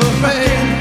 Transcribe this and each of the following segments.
the man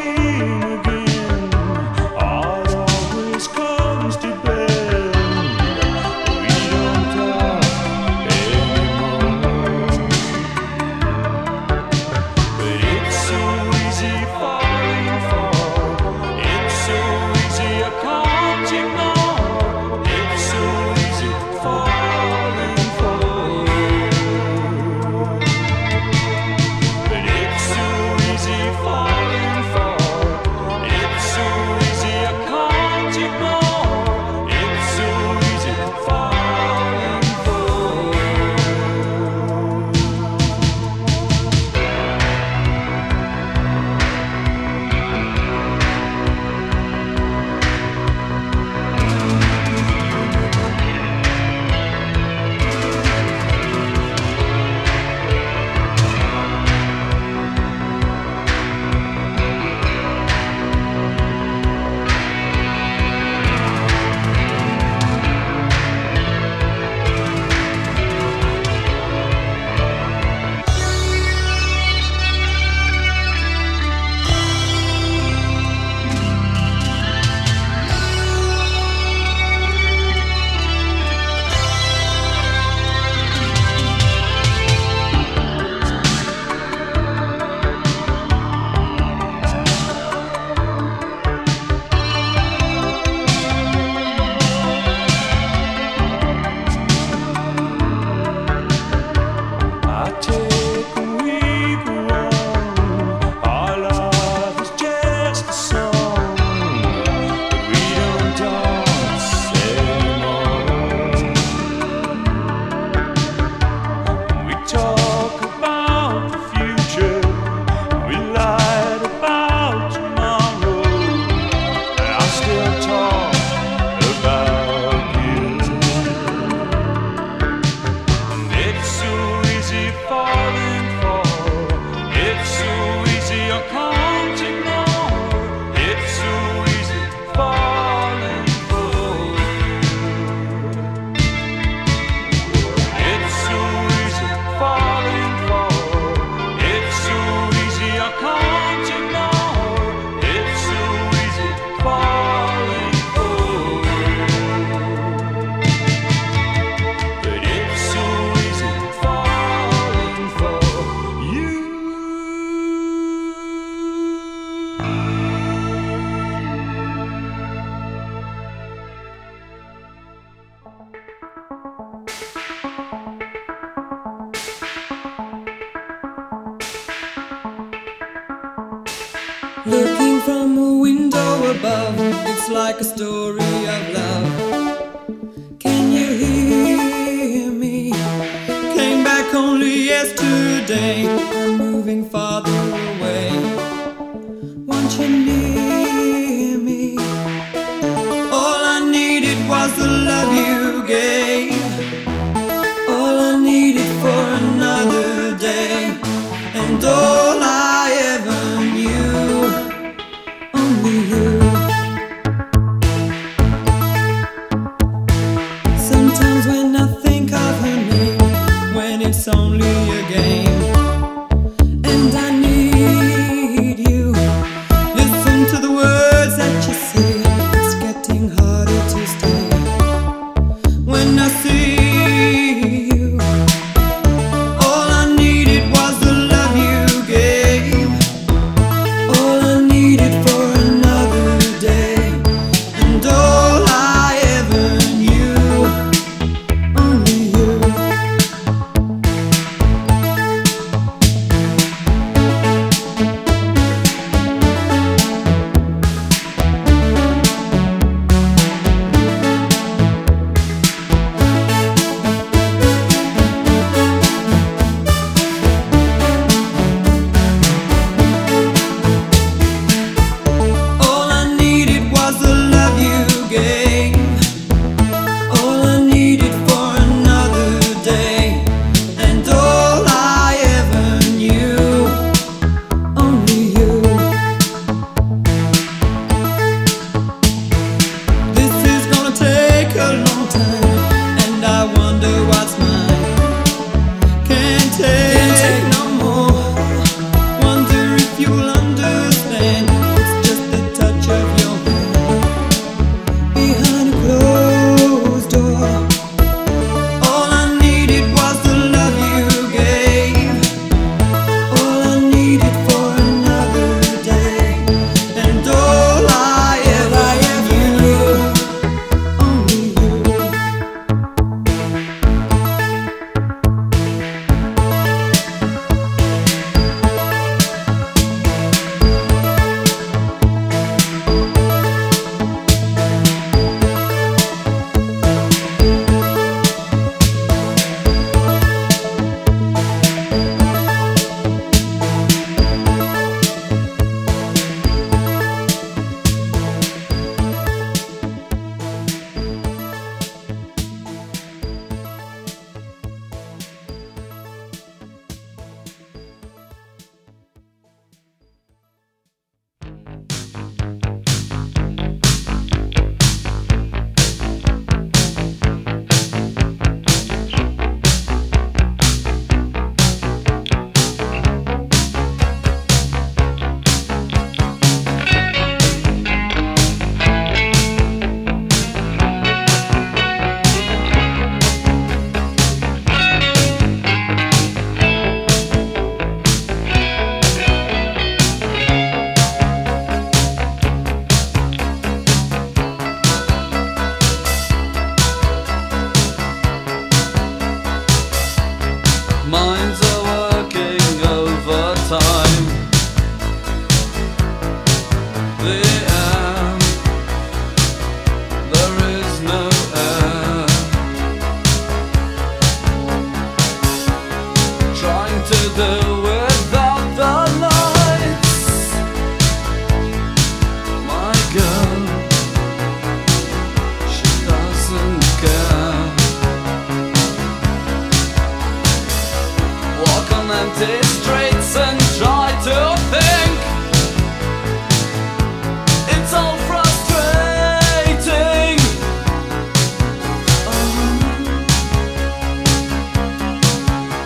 Bye. Looking from a window above, it's like a story of love. Can you hear me? Came back only yesterday, I'm moving farther.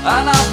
And I've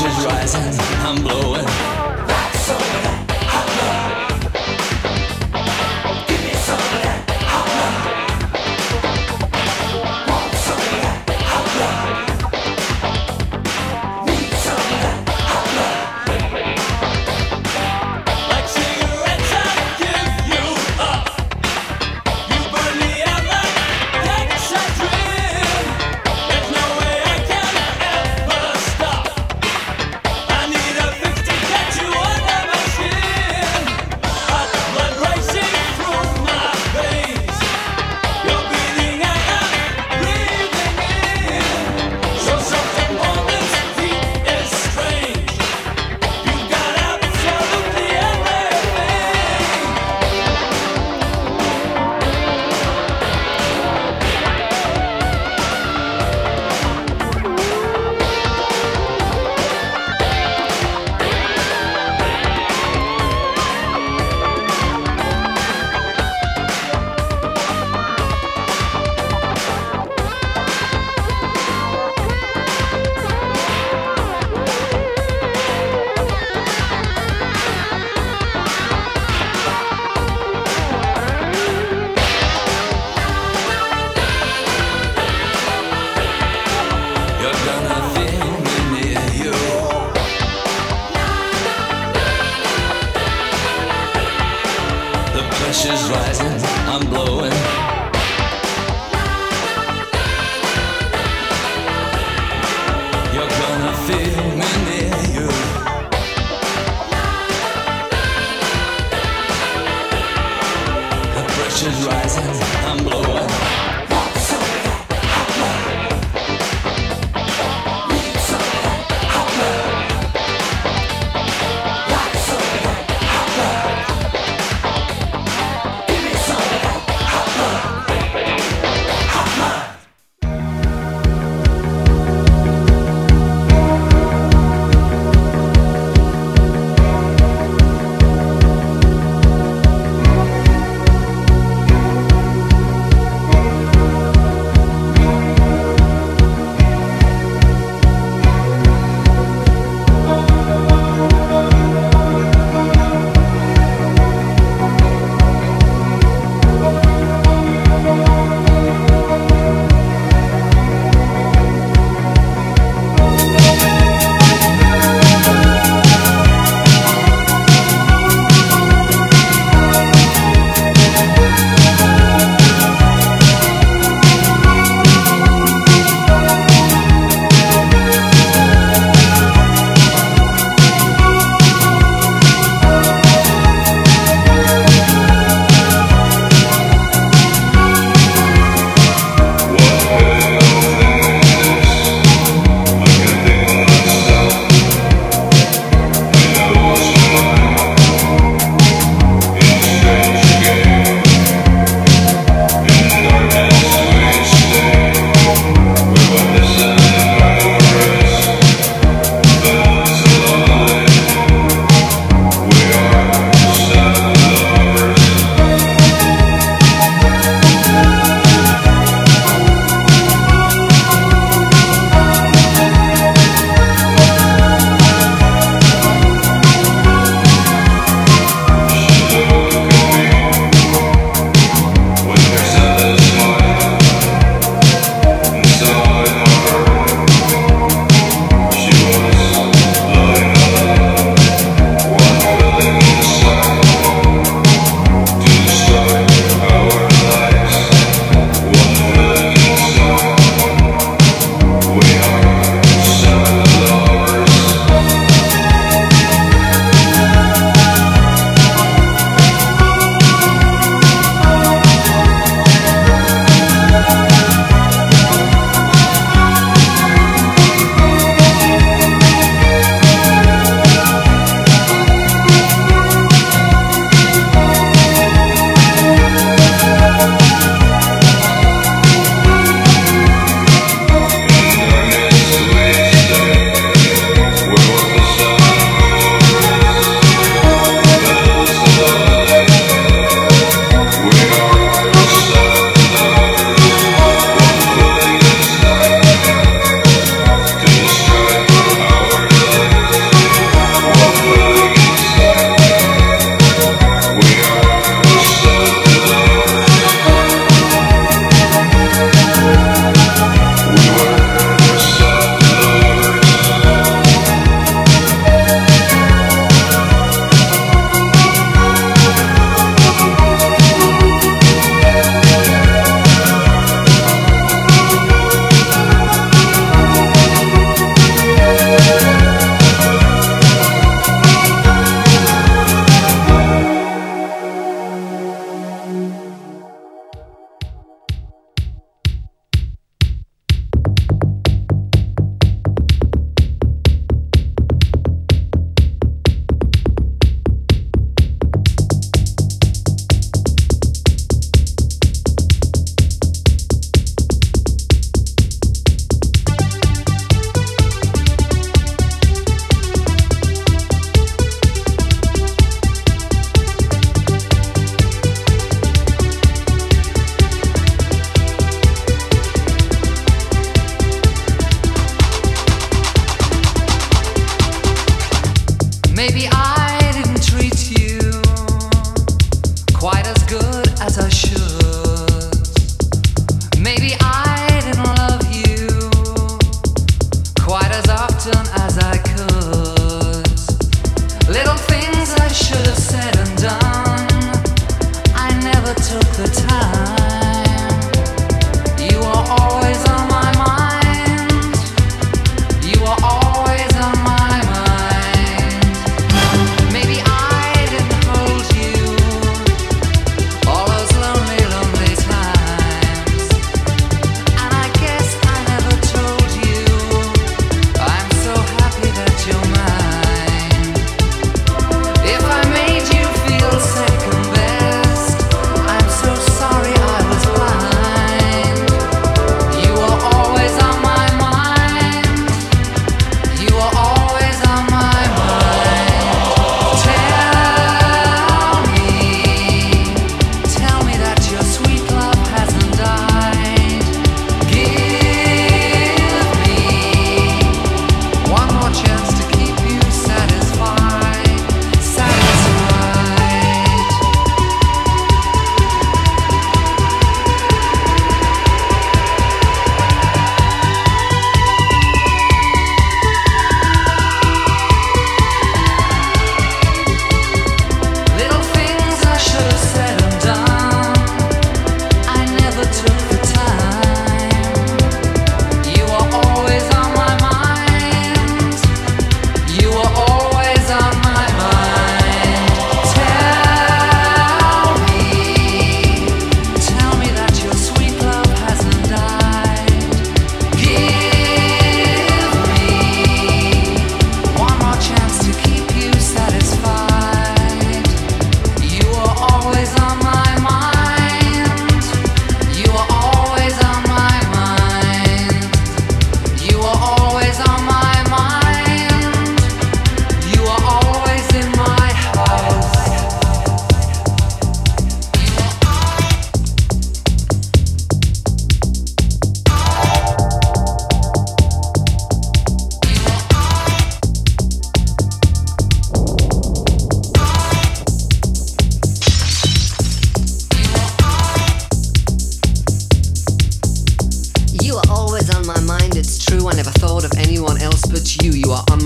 pressure's rising, I'm blowing.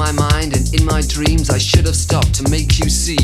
my mind and in my dreams I should have stopped to make you see